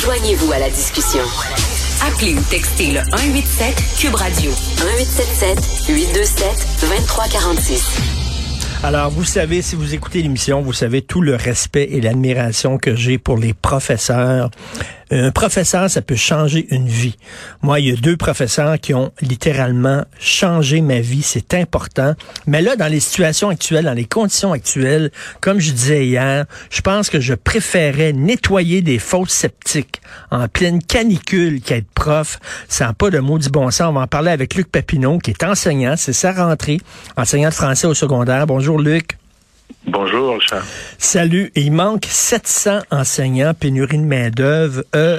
Joignez-vous à la discussion. Appelez ou textez le 187 Cube Radio 1877 827 2346. Alors, vous savez, si vous écoutez l'émission, vous savez tout le respect et l'admiration que j'ai pour les professeurs. Un professeur, ça peut changer une vie. Moi, il y a deux professeurs qui ont littéralement changé ma vie. C'est important. Mais là, dans les situations actuelles, dans les conditions actuelles, comme je disais hier, je pense que je préférais nettoyer des fausses sceptiques en pleine canicule qu'être prof. Ça n'a pas de maudit bon sens. On va en parler avec Luc Papineau, qui est enseignant. C'est sa rentrée. Enseignant de français au secondaire. Bonjour, Luc. Bonjour, Charles. Salut. Il manque 700 enseignants, pénurie de main-d'œuvre. Euh,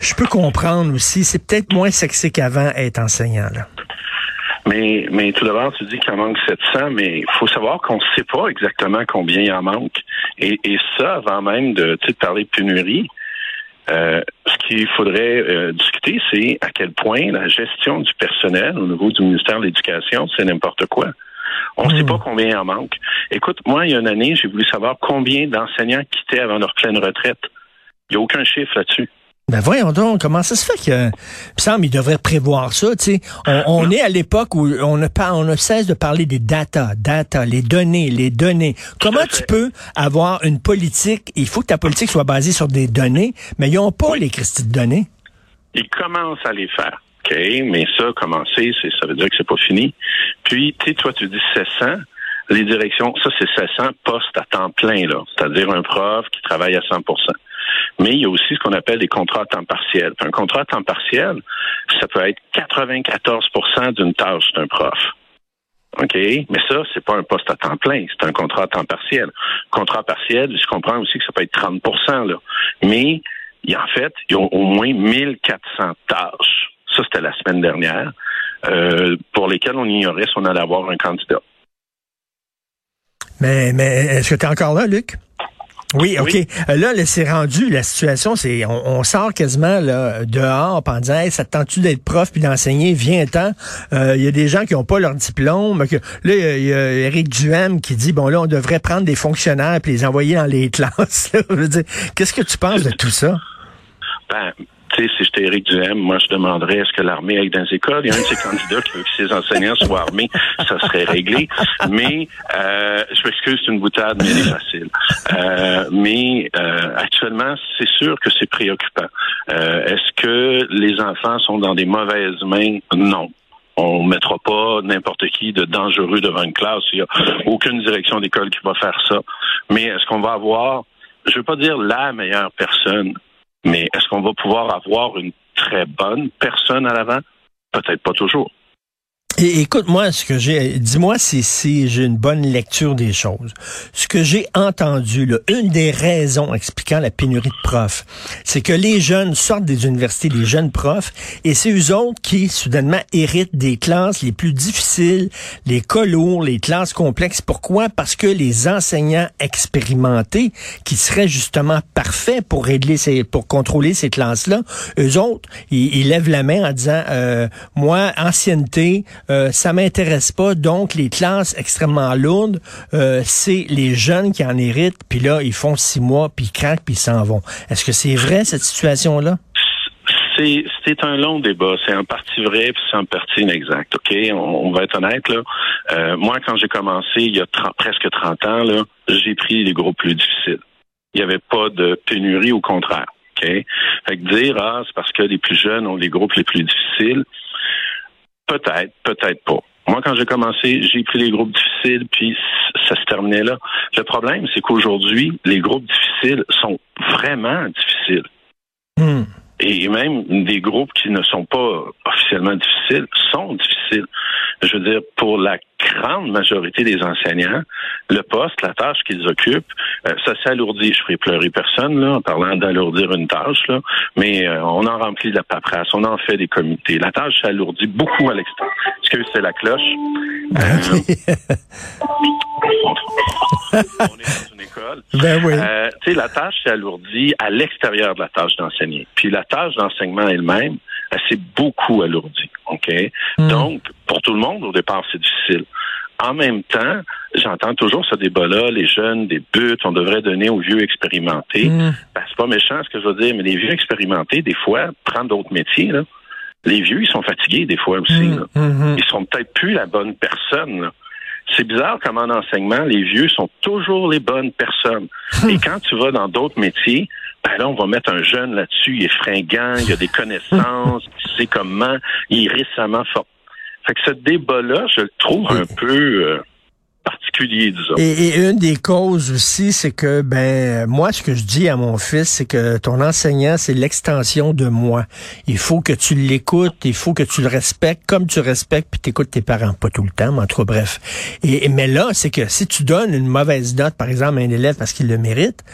je peux comprendre aussi. C'est peut-être moins sexy qu'avant être enseignant, là. Mais, mais tout d'abord, tu dis qu'il en manque 700, mais il faut savoir qu'on ne sait pas exactement combien il en manque. Et, et ça, avant même de, de parler de pénurie, euh, ce qu'il faudrait euh, discuter, c'est à quel point la gestion du personnel au niveau du ministère de l'Éducation, c'est n'importe quoi. On ne sait pas hmm. combien il en manque. Écoute, moi, il y a une année, j'ai voulu savoir combien d'enseignants quittaient avant leur pleine retraite. Il n'y a aucun chiffre là-dessus. Ben voyons donc, comment ça se fait que, il semble, il devrait prévoir ça, tu sais. On, est à l'époque où on ne, on ne cesse de parler des data, data, les données, les données. Comment tu peux avoir une politique, il faut que ta politique soit basée sur des données, mais ils n'ont pas les cristaux de données. Ils commencent à les faire. OK, mais ça, commencer, c'est, ça veut dire que c'est pas fini. Puis, tu sais, toi, tu dis 700. Les directions, ça, c'est 700 postes à temps plein, là. C'est-à-dire un prof qui travaille à 100% Mais il y a aussi ce qu'on appelle des contrats à temps partiel. un contrat à temps partiel, ça peut être 94% d'une tâche d'un prof. OK, mais ça, c'est pas un poste à temps plein, c'est un contrat à temps partiel. Contrat partiel, je comprends aussi que ça peut être 30 là. Mais, en fait, ils ont au moins 1400 tâches ça, c'était la semaine dernière, euh, pour lesquels on ignorait si on allait avoir un candidat. Mais, mais est-ce que tu es encore là, Luc? Oui, OK. Euh, là, c'est rendu, la situation, c'est on, sort quasiment là, dehors en disant hey, ça te tente-tu d'être prof puis d'enseigner, viens-t'en. Euh, il y a des gens qui n'ont pas leur diplôme. Que, là, il y, a Éric Duhem qui dit bon là, on devrait prendre des fonctionnaires puis les envoyer dans les classes. Qu'est-ce que tu penses de tout ça? Ben, tu sais, si j'étais Éric Duhem, moi, je demanderais est-ce que l'armée aille dans les écoles? Il y a un de ces candidats qui veut que ses enseignants soient armés. Ça serait réglé. Mais, euh, je m'excuse, c'est une boutade, mais elle est facile. Euh, mais, euh, actuellement, c'est sûr que c'est préoccupant. Euh, est-ce que les enfants sont dans des mauvaises mains? Non. On mettra pas n'importe qui de dangereux devant une classe. Il n'y a aucune direction d'école qui va faire ça. Mais est-ce qu'on va avoir, je veux pas dire la meilleure personne, mais est-ce qu'on va pouvoir avoir une très bonne personne à l'avant? Peut-être pas toujours. Et écoute-moi, ce que j'ai, dis-moi si, si j'ai une bonne lecture des choses. Ce que j'ai entendu, là, une des raisons expliquant la pénurie de profs, c'est que les jeunes sortent des universités, les jeunes profs, et c'est eux autres qui, soudainement, héritent des classes les plus difficiles, les cas lourds, les classes complexes. Pourquoi? Parce que les enseignants expérimentés, qui seraient justement parfaits pour régler ces, pour contrôler ces classes-là, eux autres, ils, lèvent la main en disant, euh, moi, ancienneté, euh, ça m'intéresse pas. Donc, les classes extrêmement lourdes, euh, c'est les jeunes qui en héritent, puis là, ils font six mois, puis ils craquent, puis ils s'en vont. Est-ce que c'est vrai, cette situation-là? C'est un long débat. C'est en partie vrai, puis c'est en partie inexact. OK? On, va être honnête, là. Euh, moi, quand j'ai commencé, il y a presque 30 ans, là, j'ai pris les groupes plus difficiles. Il n'y avait pas de pénurie, au contraire. OK? Fait que dire, ah, c'est parce que les plus jeunes ont les groupes les plus difficiles, Peut-être, peut-être pas. Moi, quand j'ai commencé, j'ai pris les groupes difficiles, puis ça se terminait là. Le problème, c'est qu'aujourd'hui, les groupes difficiles sont vraiment difficiles. Hmm. Et même des groupes qui ne sont pas officiellement difficiles sont difficiles. Je veux dire, pour la grande majorité des enseignants, le poste, la tâche qu'ils occupent, euh, ça s'alourdit. Je ferai pleurer personne là, en parlant d'alourdir une tâche, là, mais euh, on en remplit de la paperasse, on en fait des comités. La tâche s'alourdit beaucoup à l'extérieur. Est-ce que c'est la cloche? Euh, on est dans une école. Ben oui. tu sais, la tâche s'alourdit à l'extérieur de la tâche d'enseigner. Puis la tâche d'enseignement elle-même, elle s'est beaucoup alourdie. OK? Hmm. Donc, pour tout le monde, au départ, c'est difficile. en même temps, j'entends toujours ce débat-là, les jeunes, des buts, on devrait donner aux vieux expérimentés. Mm. Ben, c'est pas méchant ce que je veux dire, mais les vieux expérimentés, des fois, prennent d'autres métiers. Là. Les vieux, ils sont fatigués des fois aussi. Mm. Mm-hmm. Ils sont peut-être plus la bonne personne. C'est bizarre comme en enseignement, les vieux sont toujours les bonnes personnes. Et quand tu vas dans d'autres métiers, ben là, on va mettre un jeune là-dessus, il est fringant, il a des connaissances, il sait comment, il est récemment fort. Fait que ce débat-là, je le trouve un peu euh, particulier, disons. Et, une des causes aussi, c'est que, ben, moi, ce que je dis à mon fils, c'est que ton enseignant, c'est l'extension de moi. Il faut que tu l'écoutes, il faut que tu le respectes comme tu respectes, puis t'écoutes tes parents. Pas tout le temps, mais en tout cas, bref. Et, mais là, c'est que si tu donnes une mauvaise note, par exemple, à un élève parce qu'il le mérite,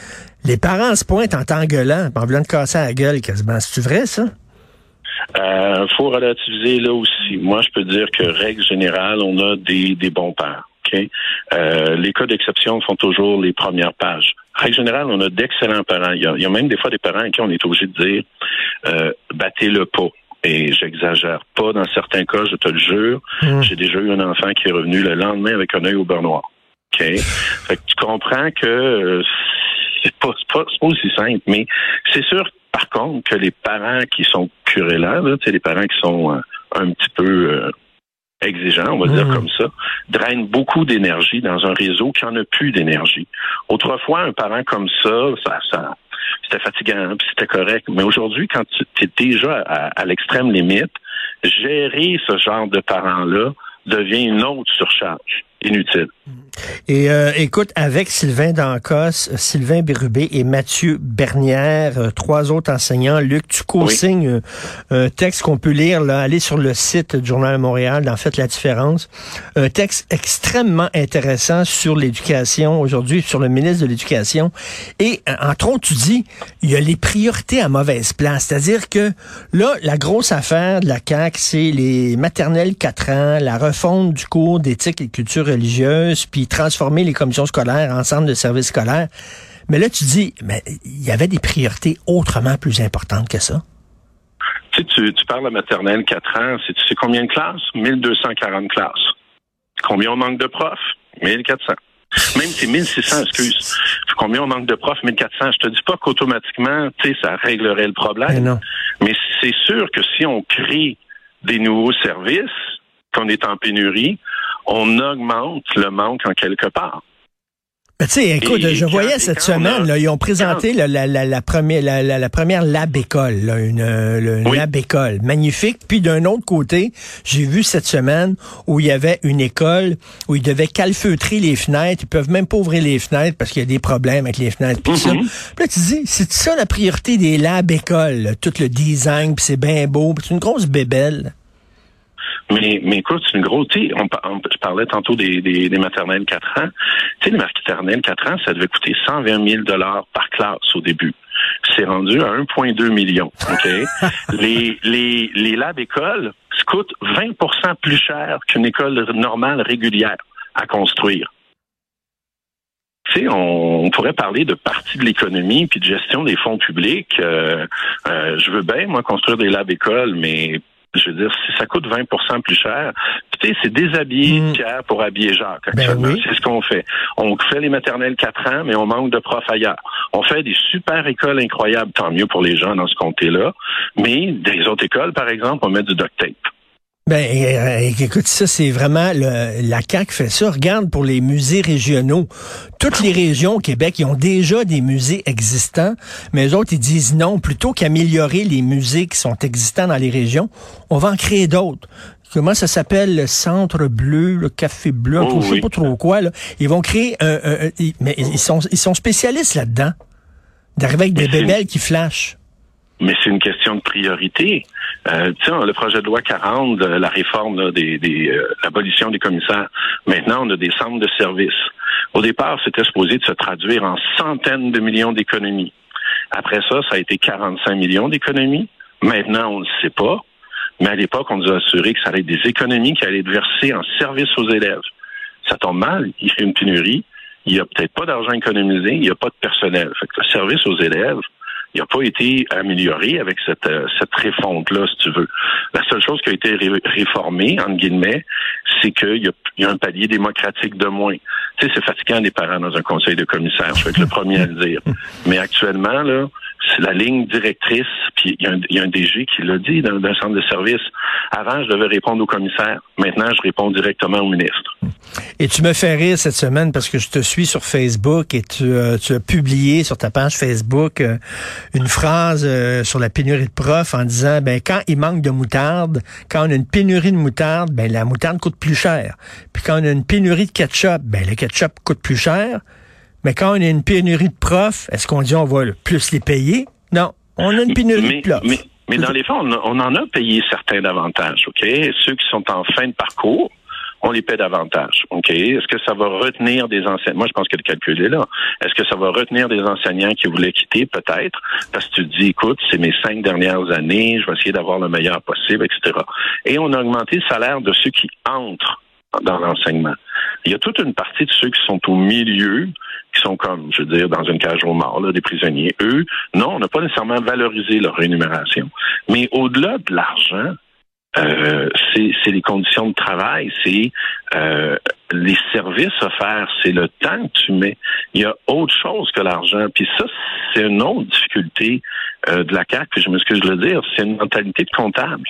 les parents se pointent en t'engueulant, en voulant te casser la gueule quasiment. C'est vrai, ça? Euh, faut relativiser là aussi. Moi, je peux dire que règle générale, on a des, des bons pères. Euh, les cas d'exception font toujours les premières pages. Règle générale, on a d'excellents parents. Il y, a, même des fois des parents à qui on est obligé de dire euh, battez-le pas. Et j'exagère pas dans certains cas, je te le jure. Mmh. J'ai déjà eu un enfant qui est revenu le lendemain avec un œil au beurre noir. OK? Fait que tu comprends que euh, c'est pas, pas, pas, aussi simple, mais c'est sûr par contre que les parents qui sont querellants, là, les parents qui sont euh, un petit peu exigeants, on va dire mmh. comme ça, drainent beaucoup d'énergie dans un réseau qui en a plus d'énergie. Autrefois, un parent comme ça, ça, ça c'était fatigant, puis c'était correct. Mais aujourd'hui, quand tu es déjà à, à l'extrême limite, gérer ce genre de parents-là devient une autre surcharge inutile. Et euh, écoute, avec Sylvain Dancos, Sylvain Bérubé et Mathieu Bernière, euh, trois autres enseignants, Luc, tu co-signes euh, un texte qu'on peut lire, là, aller sur le site du Journal de Montréal, en fait, la différence. Un texte extrêmement intéressant sur l'éducation aujourd'hui, sur le ministre de l'Éducation. Et entre autres, tu dis, il y a les priorités à mauvaise place. C'est-à-dire que là, la grosse affaire de la CAQ, c'est les maternelles 4 ans, la refonte du cours d'éthique et culture religieuse, puis transformer les commissions scolaires en centres de services scolaires. Mais là, tu dis, mais il y avait des priorités autrement plus importantes que ça. Tu, sais, tu, parles de maternelle 4 ans, tu sais combien de classes? 1240 classes. Combien on manque de profs? 1400. Même si 1600, excuse. Combien on manque de profs? 1400. Je te dis pas qu'automatiquement, tu sais, ça réglerait le problème. Mais, non. mais c'est sûr que si on crée des nouveaux services, qu'on est en pénurie, on augmente le manque en quelque part. Ben, tu sais, écoute, je voyais cette semaine, là, ils ont présenté la, la, la, première, la, première lab école, une, lab école, magnifique. Puis d'un autre côté, j'ai vu cette semaine où il y avait une école où ils devaient calfeutrer les fenêtres. Ils peuvent même pas ouvrir les fenêtres parce qu'il y a des problèmes avec les fenêtres. Puis ça. Mm-hmm. Là, tu dis, c'est ça la priorité des lab écoles, tout le design, puis c'est bien beau, c'est une grosse bébelle. Mais, mais écoute, c'est une grosse. On, on, je parlais tantôt des, des, des maternelles 4 ans. Tu sais, les maternelles 4 ans, ça devait coûter 120 000 par classe au début. C'est rendu à 1,2 million. OK? les, les, les labs écoles coûtent 20% plus cher qu'une école normale régulière à construire. Tu sais, on, pourrait parler de partie de l'économie puis de gestion des fonds publics. Euh, euh, je veux bien, moi, construire des labs écoles, mais je veux dire, si ça coûte 20% plus cher, tu sais, c'est déshabiller mmh. Pierre pour habiller Jacques. Ben c'est ce qu'on fait. On fait les maternelles 4 ans, mais on manque de profs ailleurs. On fait des super écoles incroyables, tant mieux pour les gens dans ce comté-là. Mais des autres écoles, par exemple, on met du duct tape. Ben, euh, écoute, ça, c'est vraiment le, la CAQ fait ça. Regarde pour les musées régionaux. Toutes les régions au Québec, ils ont déjà des musées existants, mais les autres, ils disent non. Plutôt qu'améliorer les musées qui sont existants dans les régions, on va en créer d'autres. Comment ça s'appelle? Le centre bleu, le café bleu, oh, je sais pas trop quoi. Là. Ils vont créer un, mais ils sont ils sont spécialistes là-dedans. D'arriver avec des bébelles qui flashent mais c'est une question de priorité. Euh, le projet de loi 40, la réforme des, des euh, l'abolition des commissaires. Maintenant, on a des centres de services. Au départ, c'était supposé de se traduire en centaines de millions d'économies. Après ça, ça a été 45 millions d'économies. Maintenant, on ne sait pas. Mais à l'époque, on nous a assuré que ça allait être des économies qui allaient être versées en service aux élèves. Ça tombe mal, il fait une pénurie, il n'y a peut-être pas d'argent économisé, il n'y a pas de personnel. Fait que le service aux élèves, il n'a pas été amélioré avec cette, euh, cette réfonte-là, si tu veux. La seule chose qui a été réformée, entre guillemets, c'est qu'il y, a un palier démocratique de moins. Tu sais, c'est fatigant des parents dans un conseil de commissaire, je vais être le premier à le dire. Mais actuellement, là, c'est la ligne directrice, puis il y, a un DG qui l'a dit dans, centre de service. Avant, je devais répondre au commissaire. Maintenant, je réponds directement au ministre. Et tu me fais rire cette semaine parce que je te suis sur Facebook et tu, euh, as publié sur ta page Facebook euh, une phrase euh, sur la pénurie de profs en disant ben quand il manque de moutarde, quand on a une pénurie de moutarde, ben la moutarde coûte plus cher. Puis quand on a une pénurie de ketchup, ben le ketchup coûte plus cher. Mais quand on a une pénurie de profs, est-ce qu'on dit on va plus les payer? Non. On a une pénurie de profs. Mais, dans les faits, on, en a payé certains davantage, OK? Ceux qui sont en fin de parcours, on les paie davantage. OK? Est-ce que ça va retenir des enseignants? Moi, je pense que le calcul est là. Est-ce que ça va retenir des enseignants qui voulaient quitter? Peut-être. Parce que tu te dis, écoute, c'est mes cinq dernières années, je vais essayer d'avoir le meilleur possible, etc. Et on a augmenté le salaire de ceux qui entrent dans l'enseignement. Il y a toute une partie de ceux qui sont au milieu, qui sont comme, je veux dire, dans une cage aux morts, là, des prisonniers. Eux, non, on n'a pas nécessairement valorisé leur rémunération. Mais au-delà de l'argent, euh, c'est les conditions de travail, c'est euh, les services offerts, c'est le temps que tu mets. Il y a autre chose que l'argent. Puis ça, c'est une autre difficulté euh, de la CAQ, puis je m'excuse de le dire, c'est une mentalité de comptable.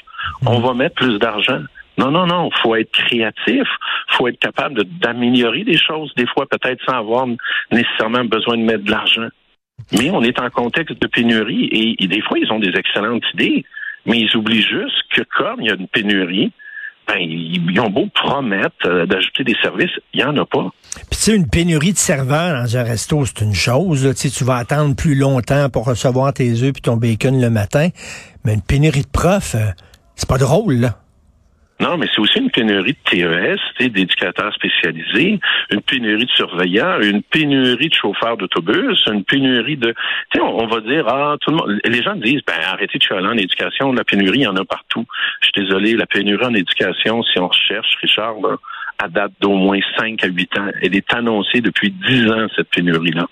On va mettre plus d'argent. Non, non, non. faut être créatif. faut être capable d'améliorer des choses, des fois peut-être sans avoir nécessairement besoin de mettre de l'argent. Mais on est en contexte de pénurie et, des fois, ils ont des excellentes idées, mais ils oublient juste que comme il y a une pénurie, ben, ils ont beau promettre euh, d'ajouter des services, il n'y en a pas. Puis tu sais, une pénurie de serveurs dans un resto, c'est une chose. Tu vas attendre plus longtemps pour recevoir tes œufs puis ton bacon le matin. Mais une pénurie de profs, euh, c'est pas drôle, là. Non, mais c'est aussi une pénurie de TES, d'éducateurs spécialisés, une pénurie de surveillants, une pénurie de chauffeurs d'autobus, une pénurie de... Tu sais, on, va dire, ah, tout le monde... Les gens disent, ben arrêtez de chialer en éducation, la pénurie, il y en a partout. Je suis désolé, la pénurie en éducation, si on recherche, Richard, à date d'au moins 5 à 8 ans. Elle est annoncée depuis 10 ans, cette pénurie-là.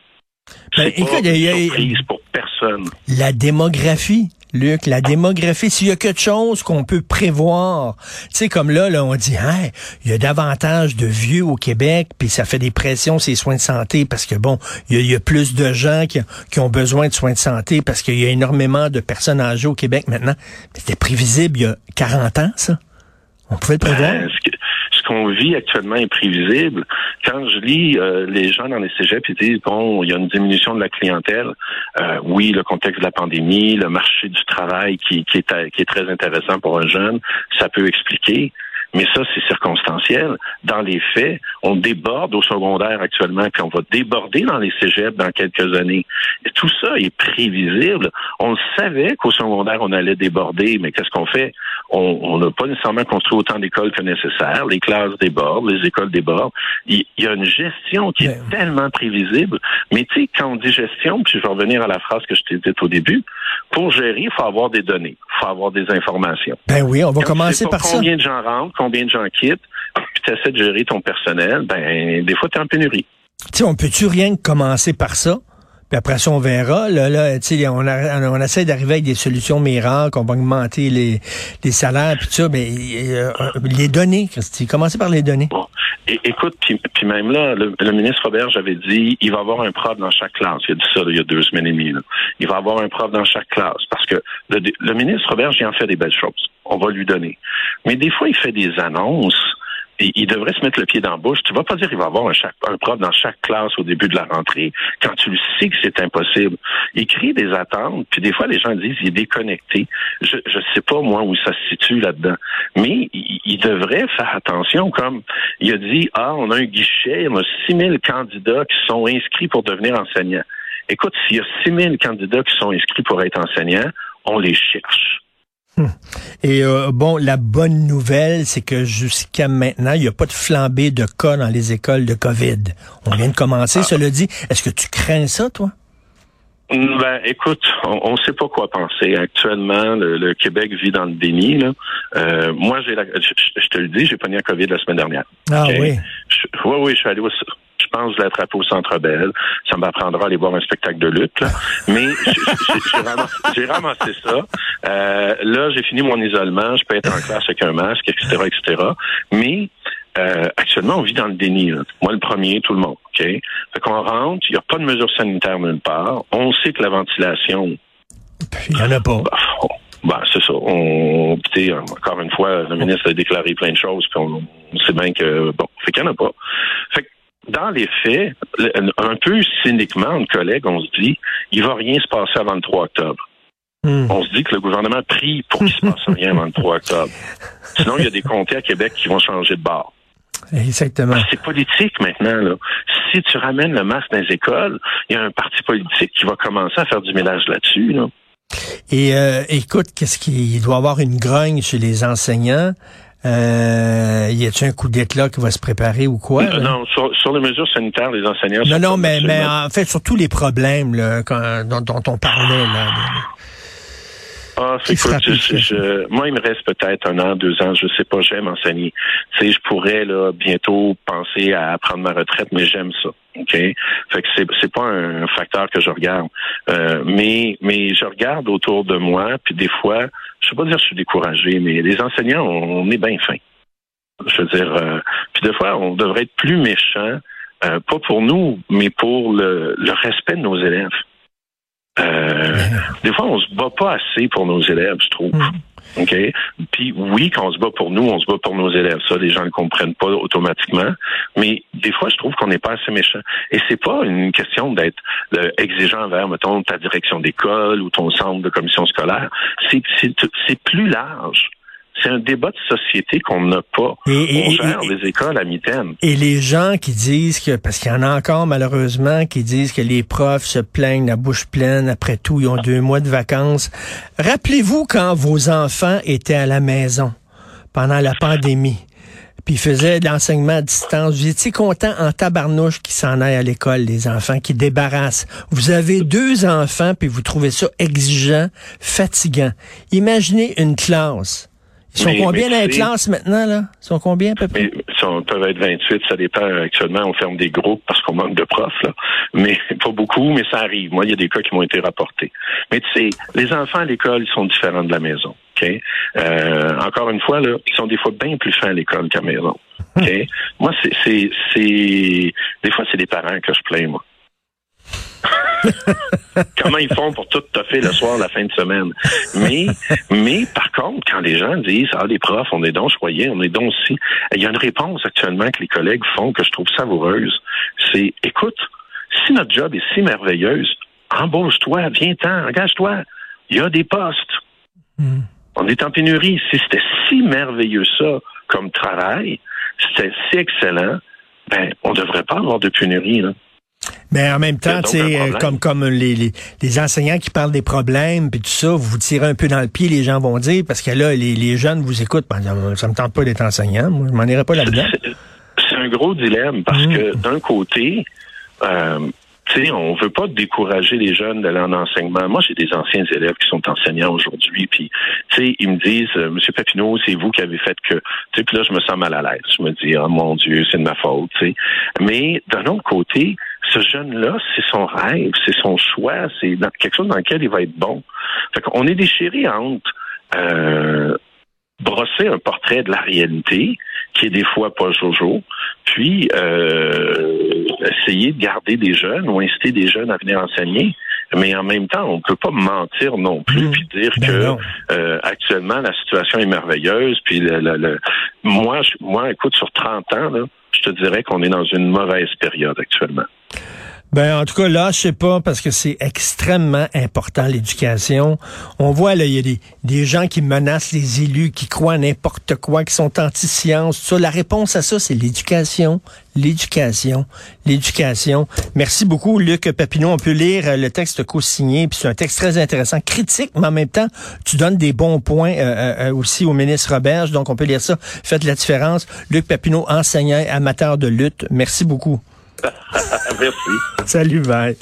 Ben, écoute, il y a... pour personne. La démographie. Luc, la démographie, s'il y a quelque chose qu'on peut prévoir, tu sais, comme là, là, on dit, hein, il y a davantage de vieux au Québec, puis ça fait des pressions les soins de santé, parce que bon, il y, a, plus de gens qui, ont besoin de soins de santé, parce qu'il y a énormément de personnes âgées au Québec maintenant. C'était prévisible il y a 40 ans, ça? On pouvait le prévoir? Ben, qu'on vit actuellement est prévisible. Quand je lis euh, les gens dans les cégeps, ils disent bon, il y a une diminution de la clientèle. Euh, oui, le contexte de la pandémie, le marché du travail qui, est très intéressant pour un jeune, ça peut expliquer. Mais ça, c'est circonstanciel. Dans les faits, on déborde au secondaire actuellement, puis on va déborder dans les cégeps dans quelques années. Et tout ça est prévisible. On savait qu'au secondaire, on allait déborder, mais qu'est-ce qu'on fait? On n'a pas nécessairement construit autant d'écoles que nécessaire. Les classes débordent, les écoles débordent. Il, y a une gestion qui est tellement prévisible. Mais tu sais, quand on dit gestion, puis je vais revenir à la phrase que je t'ai dite au début, pour gérer, il faut avoir des données, il faut avoir des informations. Ben oui, on va commencer par ça. Combien de gens rentrent, combien de gens quittent, puis tu essaies de gérer ton personnel, ben des fois tu es en pénurie. Tu sais, on peut-tu rien commencer par ça? Puis après ça, on verra. Là, là, on, on essaie d'arriver avec des solutions miracles, on va augmenter les, les salaires, puis ça. Mais euh, les données, Christy, commencez par les données. Bon. écoute, puis, même là, le, ministre Robert, j'avais dit, il va avoir un prof dans chaque classe. Il a dit ça il y a deux semaines et demie. Il va avoir un prof dans chaque classe. Parce que le, le ministre Robert, j'ai en fait des belles choses. On va lui donner. Mais des fois, il fait des annonces il devrait se mettre le pied dans la bouche. Tu vas pas dire qu'il va avoir un, chaque, prof dans chaque classe au début de la rentrée quand tu le sais que c'est impossible. Il crée des attentes, puis des fois les gens disent il est déconnecté. Je je sais pas moi où ça se situe là-dedans, mais il, devrait faire attention comme il a dit ah on a un guichet, on a 6000 candidats qui sont inscrits pour devenir enseignants. Écoute, s'il y a 6000 candidats qui sont inscrits pour être enseignants, on les cherche. Et euh, bon, la bonne nouvelle, c'est que jusqu'à maintenant, il n'y a pas de flambée de cas dans les écoles de COVID. On vient de commencer, ah. cela dit. Est-ce que tu crains ça, toi? Hmm, ben, écoute, on ne sait pas quoi penser. Actuellement, le, Québec vit dans le déni. Là. Euh, moi, j'ai je, te le dis, j'ai pogné la COVID la semaine dernière. Ah oui. oui, oui, je suis allé au, Je pense attrapé au Centre Bell. Ça m'apprendra à aller voir un spectacle de lutte. Mais j'ai ramassé, ça. Euh, là, j'ai fini mon isolement. Je peux être en classe avec un masque, etc., etc. Mais euh, actuellement, on vit dans le déni. Moi, le premier, tout le monde. OK? Fait qu'on rentre, il n'y a pas de mesures sanitaires nulle part. On sait que la ventilation... Il n'y en a pas. Bah, bah, c'est ça. On, encore une fois, le ministre a déclaré plein de choses, puis on, sait bien que, bon, fait qu'il n'y en a pas. Fait que, dans les faits, un peu cyniquement, un collègue, on se dit, il va rien se passer avant le 3 octobre. Hmm. On se dit que le gouvernement prie pour qu'il se passe rien avant le 3 octobre. Sinon, il y a des comtés à Québec qui vont changer de bord. Exactement. C'est politique maintenant. Là. Si tu ramènes le masque dans les écoles, il y a un parti politique qui va commencer à faire du ménage là-dessus. Là. Et euh, écoute, qu'est-ce qu'il doit y avoir une grogne chez les enseignants? Euh, y a-t-il un coup d'éclat qui va se préparer ou quoi? Non, sur, les mesures sanitaires, les enseignants. Non, non, mais, mais en fait, sur tous les problèmes là, dont, dont, on parlait. Là, ah, c'est je, moi, il me reste peut-être un an, deux ans, je sais pas, j'aime enseigner. Tu sais, je pourrais là bientôt penser à prendre ma retraite, mais j'aime ça. OK? Fait que c'est, c'est pas un facteur que je regarde. Euh, mais, mais je regarde autour de moi, puis des fois, je sais pas dire que je suis découragé, mais les enseignants, on, est bien fin. Je veux dire, euh, puis des fois, on devrait être plus méchant, euh, pas pour nous, mais pour le, le respect de nos élèves. Euh, des fois, on se bat pas assez pour nos élèves, je trouve. Mm. OK? Puis oui, quand on se bat pour nous, on se bat pour nos élèves. Ça, les gens ne comprennent pas automatiquement. Mais des fois, je trouve qu'on n'est pas assez méchant. Et c'est pas une question d'être euh, exigeant envers, mettons, ta direction d'école ou ton centre de commission scolaire. C'est plus large. C'est un débat de société qu'on n'a pas. Et, on gère des écoles à mi-terme. Et les gens qui disent que, parce qu'il y en a encore malheureusement, qui disent que les profs se plaignent la bouche pleine, après tout, ils ont deux mois de vacances. Rappelez-vous quand vos enfants étaient à la maison pendant la pandémie puis faisaient de l'enseignement à distance. Vous étiez content en tabarnouche qu'ils s'en aillent à l'école, les enfants, qui débarrassent. Vous avez deux enfants, puis vous trouvez ça exigeant, fatigant. Imaginez une classe ils sont combien dans les classes maintenant, là? Ils sont combien à peu près? ils peuvent être 28, ça dépend. Actuellement, on ferme des groupes parce qu'on manque de profs, là. Mais pas beaucoup, mais ça arrive. Moi, il y a des cas qui m'ont été rapportés. Mais tu sais, les enfants à l'école, ils sont différents de la maison. OK? Euh, encore une fois, là, ils sont des fois bien plus fins à l'école qu'à la maison. OK? moi, c'est, c'est, c'est, des fois, c'est des parents que je plains, moi. Comment ils font pour tout toffer le soir, la fin de semaine? Mais, mais par contre, quand les gens disent, ah, les profs, on est donc choyés, on est donc aussi, il y a une réponse actuellement que les collègues font que je trouve savoureuse. C'est, écoute, si notre job est si merveilleuse, embauche-toi, viens-t'en, engage-toi. Il y a des postes. Hmm. On est en pénurie. Si c'était si merveilleux ça comme travail, c'était si excellent, ben, on devrait pas avoir de pénurie, là. Mais en même temps, tu sais, comme comme les, les, enseignants qui parlent des problèmes puis tout ça, vous vous tirez un peu dans le pied, les gens vont dire, parce que là, les, les jeunes vous écoutent, ben, ça me tente pas d'être enseignant, moi, je m'en irais pas là-dedans. C'est un gros dilemme parce mmh. que d'un côté, euh, tu sais, on veut pas décourager les jeunes d'aller en enseignement. Moi, j'ai des anciens élèves qui sont enseignants aujourd'hui, puis tu sais, ils me disent, euh, Monsieur Papineau, c'est vous qui avez fait que, tu sais, puis là, je me sens mal à l'aise. Je me dis, oh mon Dieu, c'est de ma faute, tu sais. Mais d'un autre côté, ce jeune-là, c'est son rêve, c'est son choix, c'est quelque chose dans lequel il va être bon. Fait qu'on est déchiré entre euh, brosser un portrait de la réalité, qui est des fois pas jojo, puis euh, essayer de garder des jeunes ou inciter des jeunes à venir enseigner. Mais en même temps, on peut pas mentir non plus mmh. puis dire ben que euh, actuellement la situation est merveilleuse. Puis le, le, moi, moi, écoute, sur 30 ans, là, je te dirais qu'on est dans une mauvaise période actuellement. Ben, en tout cas, là, je sais pas, parce que c'est extrêmement important, l'éducation. On voit, là, il y a des, des, gens qui menacent les élus, qui croient n'importe quoi, qui sont anti-science, ça. La réponse à ça, c'est l'éducation, l'éducation, l'éducation. Merci beaucoup, Luc Papineau. On peut lire euh, le texte co-signé, puis c'est un texte très intéressant, critique, mais en même temps, tu donnes des bons points euh, euh, aussi au ministre Roberge, donc on peut lire ça. Faites la différence. Luc Papineau, enseignant, amateur de lutte. Merci beaucoup. Salut, bye.